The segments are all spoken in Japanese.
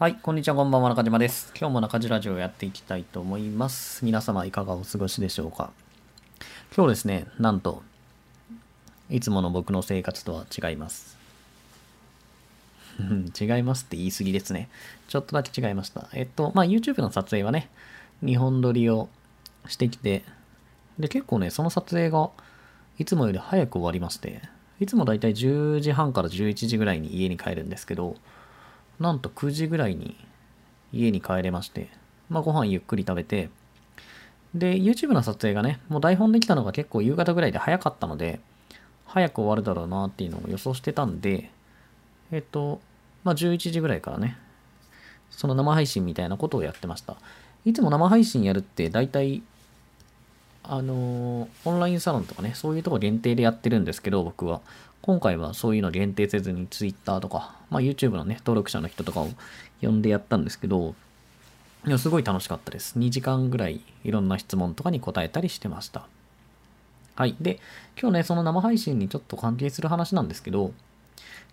はい、こんにちは、こんばんは、中島です。今日も中島ラジオをやっていきたいと思います。皆様いかがお過ごしでしょうか今日ですね、なんと、いつもの僕の生活とは違います。違いますって言い過ぎですね。ちょっとだけ違いました。えっと、まあ、YouTube の撮影はね、日本撮りをしてきて、で、結構ね、その撮影がいつもより早く終わりまして、いつもだいたい10時半から11時ぐらいに家に帰るんですけど、なんと9時ぐらいに家に帰れまして、まあご飯ゆっくり食べて、で、YouTube の撮影がね、もう台本できたのが結構夕方ぐらいで早かったので、早く終わるだろうなっていうのを予想してたんで、えっと、まあ11時ぐらいからね、その生配信みたいなことをやってました。いつも生配信やるって大体、あのーオンラインサロンとかね、そういうとこ限定でやってるんですけど、僕は。今回はそういうの限定せずに Twitter とか、まあ、YouTube のね、登録者の人とかを呼んでやったんですけど、いやすごい楽しかったです。2時間ぐらいいろんな質問とかに答えたりしてました。はい。で、今日ね、その生配信にちょっと関係する話なんですけど、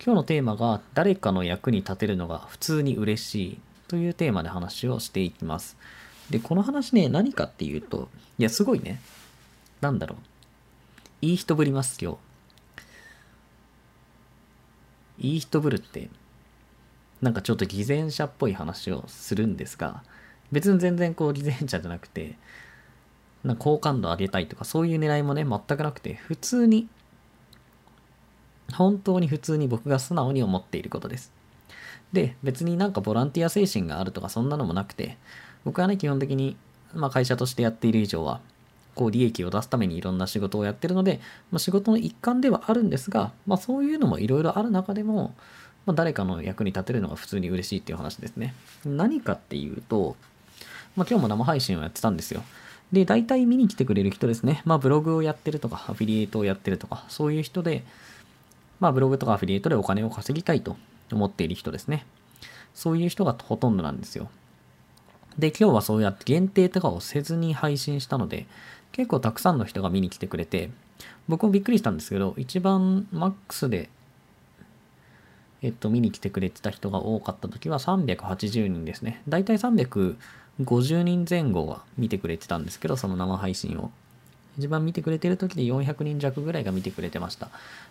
今日のテーマが誰かの役に立てるのが普通に嬉しいというテーマで話をしていきます。で、この話ね、何かっていうと、いや、すごいね、なんだろう。いい人ぶります、今日。いい人ぶるって、なんかちょっと偽善者っぽい話をするんですが、別に全然こう偽善者じゃなくて、な好感度上げたいとかそういう狙いもね、全くなくて、普通に、本当に普通に僕が素直に思っていることです。で、別になんかボランティア精神があるとかそんなのもなくて、僕はね、基本的に、まあ会社としてやっている以上は、こう利益を出すためにいろんな仕事をやってるので、まあ、仕事の一環ではあるんですが、まあそういうのもいろいろある中でも、まあ、誰かの役に立てるのが普通に嬉しいっていう話ですね。何かっていうと、まあ今日も生配信をやってたんですよ。で、大体見に来てくれる人ですね。まあブログをやってるとか、アフィリエイトをやってるとか、そういう人で、まあブログとかアフィリエイトでお金を稼ぎたいと思っている人ですね。そういう人がほとんどなんですよ。で、今日はそうやって限定とかをせずに配信したので、結構たくさんの人が見に来てくれて、僕もびっくりしたんですけど、一番マックスで、えっと、見に来てくれてた人が多かった時は380人ですね。だいたい350人前後は見てくれてたんですけど、その生配信を。一番見てくれてる時で400人弱ぐらいが見てくれてました。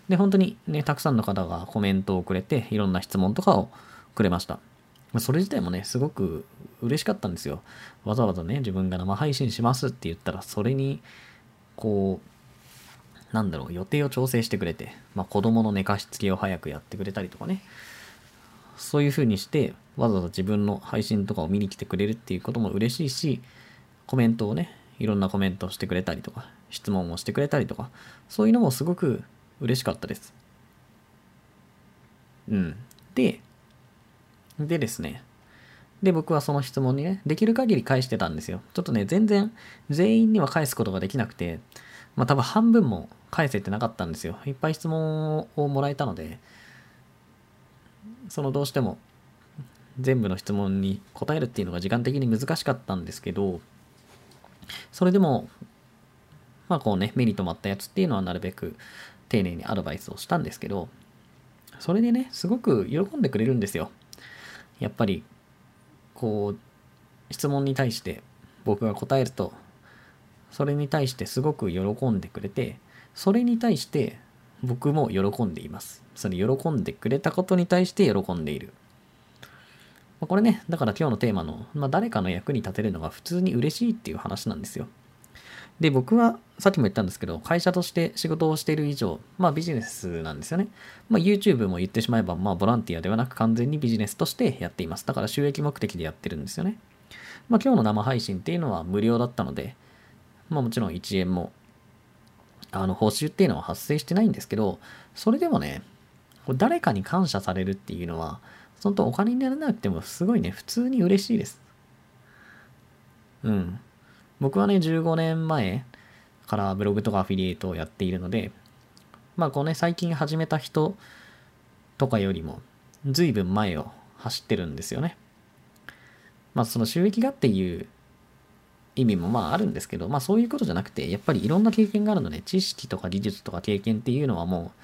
で、本当にね、たくさんの方がコメントをくれて、いろんな質問とかをくれました。まそれ自体もね、すごく嬉しかったんですよ。わざわざね、自分が生配信しますって言ったら、それに、こう、なんだろう、予定を調整してくれて、まあ子供の寝かしつけを早くやってくれたりとかね、そういう風にして、わざわざ自分の配信とかを見に来てくれるっていうことも嬉しいし、コメントをね、いろんなコメントをしてくれたりとか、質問をしてくれたりとか、そういうのもすごく嬉しかったです。うん。で、でですね。で、僕はその質問にね、できる限り返してたんですよ。ちょっとね、全然全員には返すことができなくて、まあ多分半分も返せてなかったんですよ。いっぱい質問をもらえたので、そのどうしても全部の質問に答えるっていうのが時間的に難しかったんですけど、それでも、まあこうね、目に留まったやつっていうのはなるべく丁寧にアドバイスをしたんですけど、それでね、すごく喜んでくれるんですよ。やっぱり、こう、質問に対して僕が答えると、それに対してすごく喜んでくれて、それに対して僕も喜んでいます。それ喜んでくれたことに対して喜んでいる。これね、だから今日のテーマの、まあ、誰かの役に立てるのが普通に嬉しいっていう話なんですよ。で、僕はさっきも言ったんですけど、会社として仕事をしている以上、まあビジネスなんですよね。まあ YouTube も言ってしまえば、まあボランティアではなく完全にビジネスとしてやっています。だから収益目的でやってるんですよね。まあ今日の生配信っていうのは無料だったので、まあもちろん1円も、あの報酬っていうのは発生してないんですけど、それでもね、誰かに感謝されるっていうのは、本当お金にならなくてもすごいね、普通に嬉しいです。うん。僕はね、15年前からブログとかアフィリエイトをやっているので、まあこうね、最近始めた人とかよりも、随分前を走ってるんですよね。まあその収益がっていう意味もまああるんですけど、まあそういうことじゃなくて、やっぱりいろんな経験があるので、知識とか技術とか経験っていうのはもう、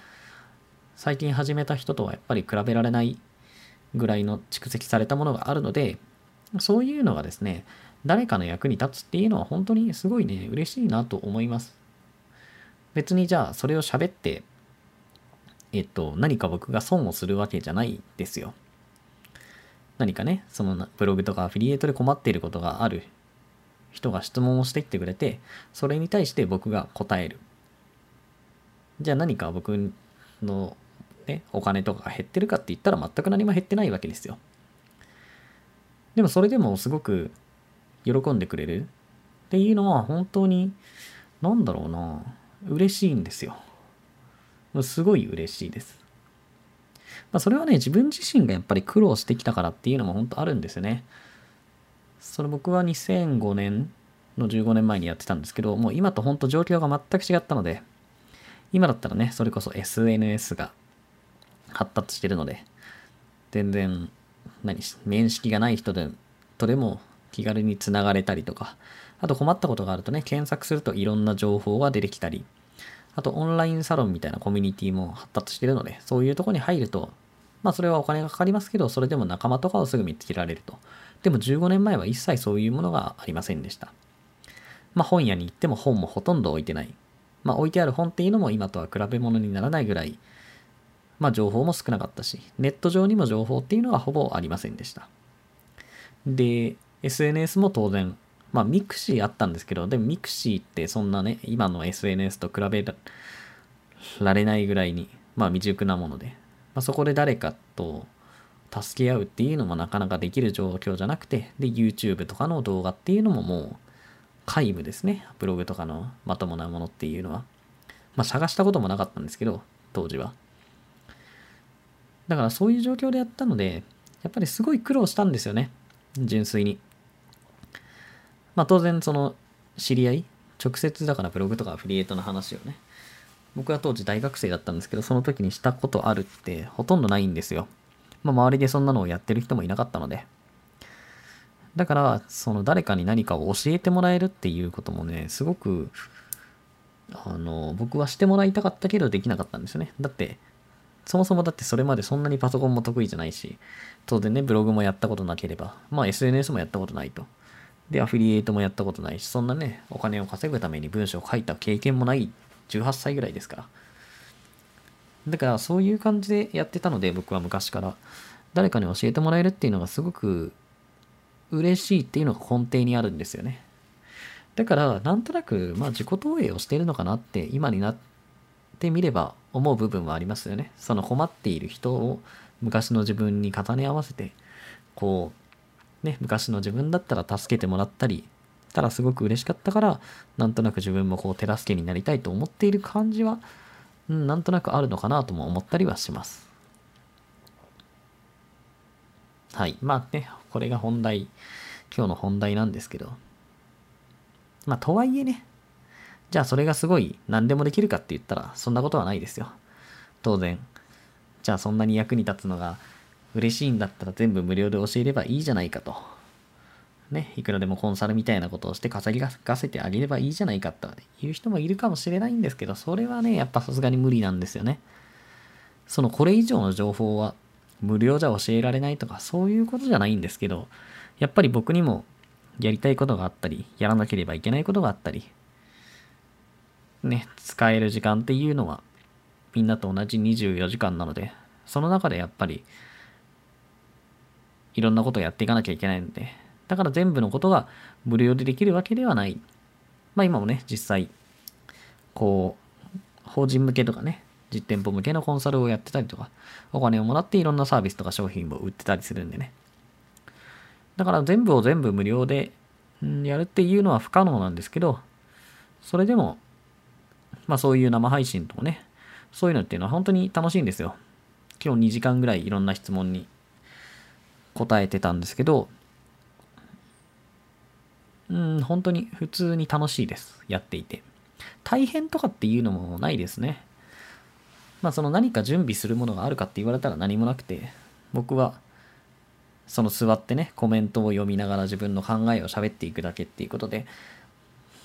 最近始めた人とはやっぱり比べられないぐらいの蓄積されたものがあるので、そういうのがですね、誰かの役に立つっていうのは本当にすごいね、嬉しいなと思います。別にじゃあそれを喋って、えっと、何か僕が損をするわけじゃないですよ。何かね、そのブログとかアフィリエイトで困っていることがある人が質問をしてきてくれて、それに対して僕が答える。じゃあ何か僕の、ね、お金とかが減ってるかって言ったら全く何も減ってないわけですよ。でもそれでもすごく喜んでくれる？っていうのは本当に、なんだろうな、嬉しいんですよ。すごい嬉しいです。まあ、それはね、自分自身がやっぱり苦労してきたからっていうのも本当あるんですよね。それ僕は2005年の15年前にやってたんですけど、もう今と本当状況が全く違ったので、今だったらね、それこそ SNS が発達してるので、全然、何し、面識がない人でとでも気軽につながれたりとか、あと困ったことがあるとね、検索するといろんな情報が出てきたり、あとオンラインサロンみたいなコミュニティも発達してるので、そういうとこに入ると、まあそれはお金がかかりますけど、それでも仲間とかをすぐ見つけられると。でも15年前は一切そういうものがありませんでした。まあ本屋に行っても本もほとんど置いてない。まあ置いてある本っていうのも今とは比べ物にならないぐらい、まあ情報も少なかったし、ネット上にも情報っていうのはほぼありませんでした。で、SNS も当然まあ、 mixi あったんですけど、でも mixi ってそんなね、今の SNS と比べられないぐらいに、まあ未熟なもので、まあ、そこで誰かと助け合うっていうのもなかなかできる状況じゃなくて、で、YouTube とかの動画っていうのももう皆無ですね。ブログとかのまともなものっていうのは。まあ探したこともなかったんですけど、当時は。だからそういう状況でやったので、やっぱりすごい苦労したんですよね。純粋に。まあ当然その知り合い、直接だからブログとかアフリエイトの話をね、僕は当時大学生だったんですけど、その時にしたことあるってほとんどないんですよ。まあ周りでそんなのをやってる人もいなかったので。だから、その誰かに何かを教えてもらえるっていうこともね、すごく、あの、僕はしてもらいたかったけどできなかったんですよね。だって、そもそもだってそれまでそんなにパソコンも得意じゃないし、当然ね、ブログもやったことなければ、まあ SNS もやったことないと。で、アフィリエイトもやったことないし、そんなね、お金を稼ぐために文章を書いた経験もない18歳ぐらいですから。だからそういう感じでやってたので、僕は昔から。誰かに教えてもらえるっていうのがすごく嬉しいっていうのが根底にあるんですよね。だから、なんとなく、まあ自己投影をしているのかなって今になってみれば思う部分はありますよね。その困っている人を昔の自分に重ね合わせて、こう、ね、昔の自分だったら助けてもらったりたらすごく嬉しかったから、なんとなく自分もこう手助けになりたいと思っている感じは、うん、なんとなくあるのかなとも思ったりはします。はい。まあね、これが本題、今日の本題なんですけど。まあとはいえね、じゃあそれがすごい何でもできるかって言ったらそんなことはないですよ。当然。じゃあそんなに役に立つのが嬉しいんだったら全部無料で教えればいいじゃないかと。ね、いくらでもコンサルみたいなことをして稼ぎがせてあげればいいじゃないかという人もいるかもしれないんですけど、それはね、やっぱさすがに無理なんですよね。そのこれ以上の情報は無料じゃ教えられないとか、そういうことじゃないんですけど、やっぱり僕にもやりたいことがあったり、やらなければいけないことがあったり、ね、使える時間っていうのはみんなと同じ24時間なので、その中でやっぱりいろんなことをやっていかなきゃいけないので、だから全部のことが無料でできるわけではない。まあ今もね、実際、こう、法人向けとかね、実店舗向けのコンサルをやってたりとか、お金をもらっていろんなサービスとか商品を売ってたりするんでね。だから全部を全部無料でやるっていうのは不可能なんですけど、それでも、まあそういう生配信とかね、そういうのっていうのは本当に楽しいんですよ。今日2時間ぐらいいろんな質問に答えてたんですけど、うん、本当に普通に楽しいです。やっていて。大変とかっていうのもないですね。まあその何か準備するものがあるかって言われたら何もなくて、僕はその座ってね、コメントを読みながら自分の考えを喋っていくだけっていうことで、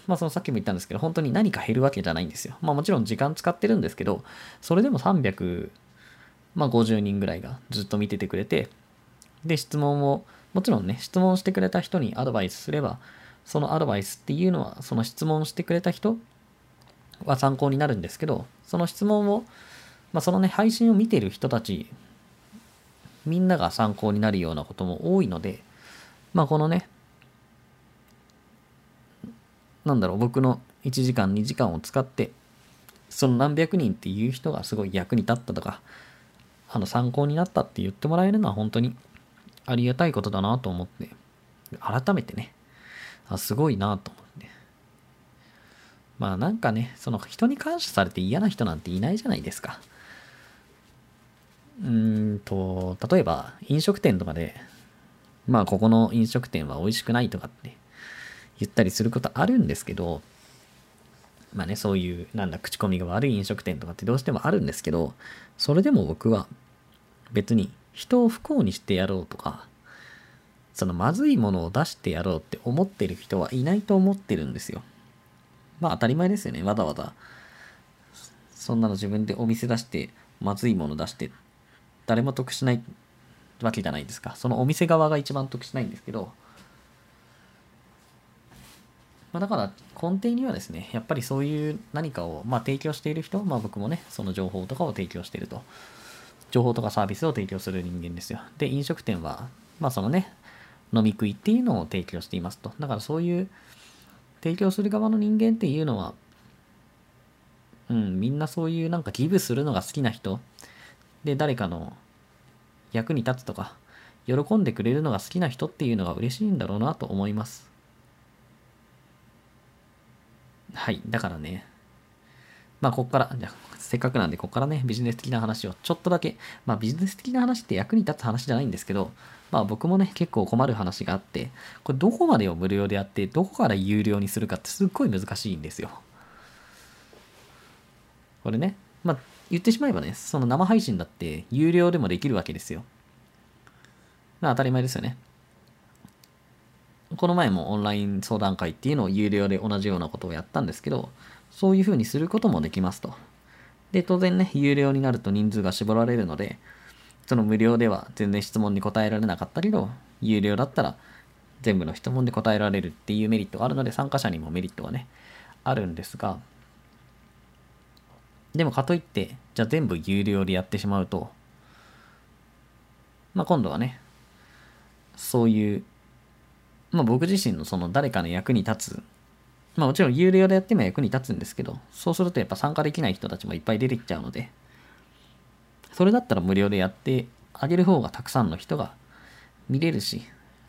まあそのさっきも言ったんですけど、本当に何か減るわけじゃないんですよ。まあもちろん時間使ってるんですけど、それでも350人ぐらいがずっと見ててくれて、で、質問を、もちろんね、質問してくれた人にアドバイスすれば、そのアドバイスっていうのは、その質問してくれた人は参考になるんですけど、その質問を、まあ、そのね、配信を見てる人たち、みんなが参考になるようなことも多いので、まあ、このね、なんだろう、僕の1時間、2時間を使って、その何百人っていう人がすごい役に立ったとか、あの参考になったって言ってもらえるのは本当にありがたいことだなと思って、改めてね、あすごいなと思って。まあなんかね、その人に感謝されて嫌な人なんていないじゃないですか。うんと、例えば飲食店とかで、まあここの飲食店は美味しくないとかって言ったりすることあるんですけど、まあね、そういう、なんだ、口コミが悪い飲食店とかってどうしてもあるんですけど、それでも僕は別に人を不幸にしてやろうとか、そのまずいものを出してやろうって思ってる人はいないと思ってるんですよ。まあ当たり前ですよね。わざわざ。そんなの自分でお店出して、まずいもの出して、誰も得しないわけじゃないですか。そのお店側が一番得しないんですけど、まあ、だから根底にはですね、やっぱりそういう何かを、まあ、提供している人、まあ、僕もね、その情報とかを提供していると。情報とかサービスを提供する人間ですよ。で、飲食店は、まあそのね、飲み食いっていうのを提供していますと。だからそういう提供する側の人間っていうのは、うん、みんなそういうなんかギブするのが好きな人、で、誰かの役に立つとか、喜んでくれるのが好きな人っていうのが嬉しいんだろうなと思います。はい。だからね、まあ、ここから、じゃせっかくなんで、ここからね、ビジネス的な話をちょっとだけ、まあ、ビジネス的な話って役に立つ話じゃないんですけど、まあ、僕もね、結構困る話があって、これどこまでを無料でやって、どこから有料にするかってすっごい難しいんですよ。これね、まあ、言ってしまえばね、その生配信だって有料でもできるわけですよ。まあ、当たり前ですよね。この前もオンライン相談会っていうのを有料で同じようなことをやったんですけど、そういうふうにすることもできますと。で、当然ね、有料になると人数が絞られるので、その無料では全然質問に答えられなかったけど、有料だったら全部の質問で答えられるっていうメリットがあるので、参加者にもメリットがね、あるんですが、でもかといって、じゃあ全部有料でやってしまうと、まあ今度はね、そういう、まあ僕自身のその誰かの役に立つまあもちろん有料でやっても役に立つんですけど、そうするとやっぱ参加できない人たちもいっぱい出てきちゃうので、それだったら無料でやってあげる方がたくさんの人が見れるし、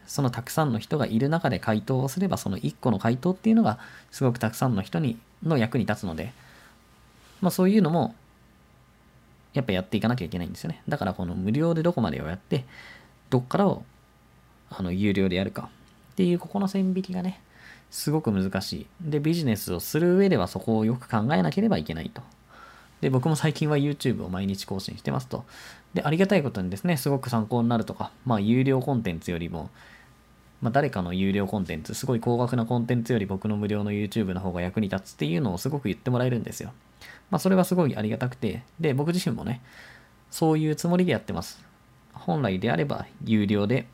そのたくさんの人がいる中で回答をすれば、その1個の回答っていうのがすごくたくさんの人にの役に立つので、まあそういうのもやっぱやっていかなきゃいけないんですよね。だからこの無料でどこまでをやって、どっからをあの有料でやるかっていうここの線引きがね、すごく難しい。で、ビジネスをする上ではそこをよく考えなければいけないと。で、僕も最近は YouTube を毎日更新してますと。で、ありがたいことにですね、すごく参考になるとか、まあ、有料コンテンツよりも、まあ、誰かの有料コンテンツ、すごい高額なコンテンツより僕の無料の YouTube の方が役に立つっていうのをすごく言ってもらえるんですよ。まあ、それはすごいありがたくて、で、僕自身もね、そういうつもりでやってます。本来であれば有料で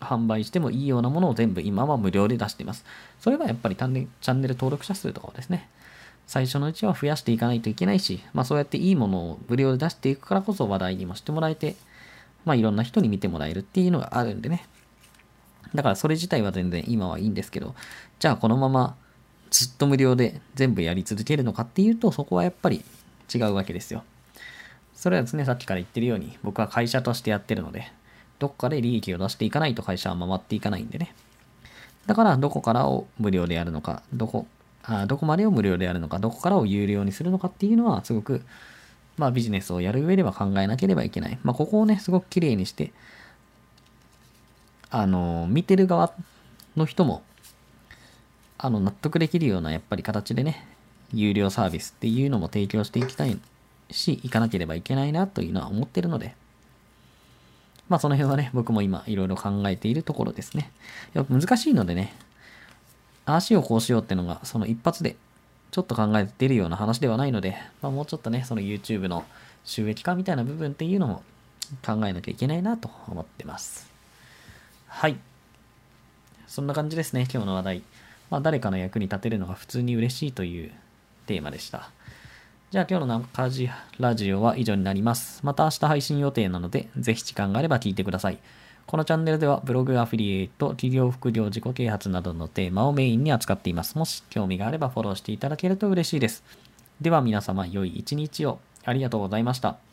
販売してもいいようなものを全部今は無料で出しています。それはやっぱりチャンネル登録者数とかをですね、最初のうちは増やしていかないといけないし、まあそうやっていいものを無料で出していくからこそ話題にもしてもらえて、まあいろんな人に見てもらえるっていうのがあるんでね。だからそれ自体は全然今はいいんですけど、じゃあこのままずっと無料で全部やり続けるのかっていうと、そこはやっぱり違うわけですよ。それはですね、さっきから言ってるように、僕は会社としてやってるので、どこかで利益を出していかないと会社は回っていかないんでね。だから、どこからを無料でやるのか、どこ、あどこまでを無料でやるのか、どこからを有料にするのかっていうのは、すごく、まあビジネスをやる上では考えなければいけない。まあここをね、すごく綺麗にして、あの、見てる側の人も、あの、納得できるような、やっぱり形でね、有料サービスっていうのも提供していきたいし、行かなければいけないなというのは思ってるので、まあその辺はね、僕も今いろいろ考えているところですね。やっぱ難しいのでね、ああしようこうしようってのが、その一発でちょっと考えてるような話ではないので、まあもうちょっとね、その YouTube の収益化みたいな部分っていうのも考えなきゃいけないなと思ってます。はい。そんな感じですね、今日の話題。まあ、誰かの役に立てるのが普通に嬉しいというテーマでした。じゃあ今日の中地ラジオは以上になります。また明日配信予定なので、ぜひ時間があれば聞いてください。このチャンネルではブログ、アフィリエイト、企業副業、自己啓発などのテーマをメインに扱っています。もし興味があればフォローしていただけると嬉しいです。では皆様良い一日をありがとうございました。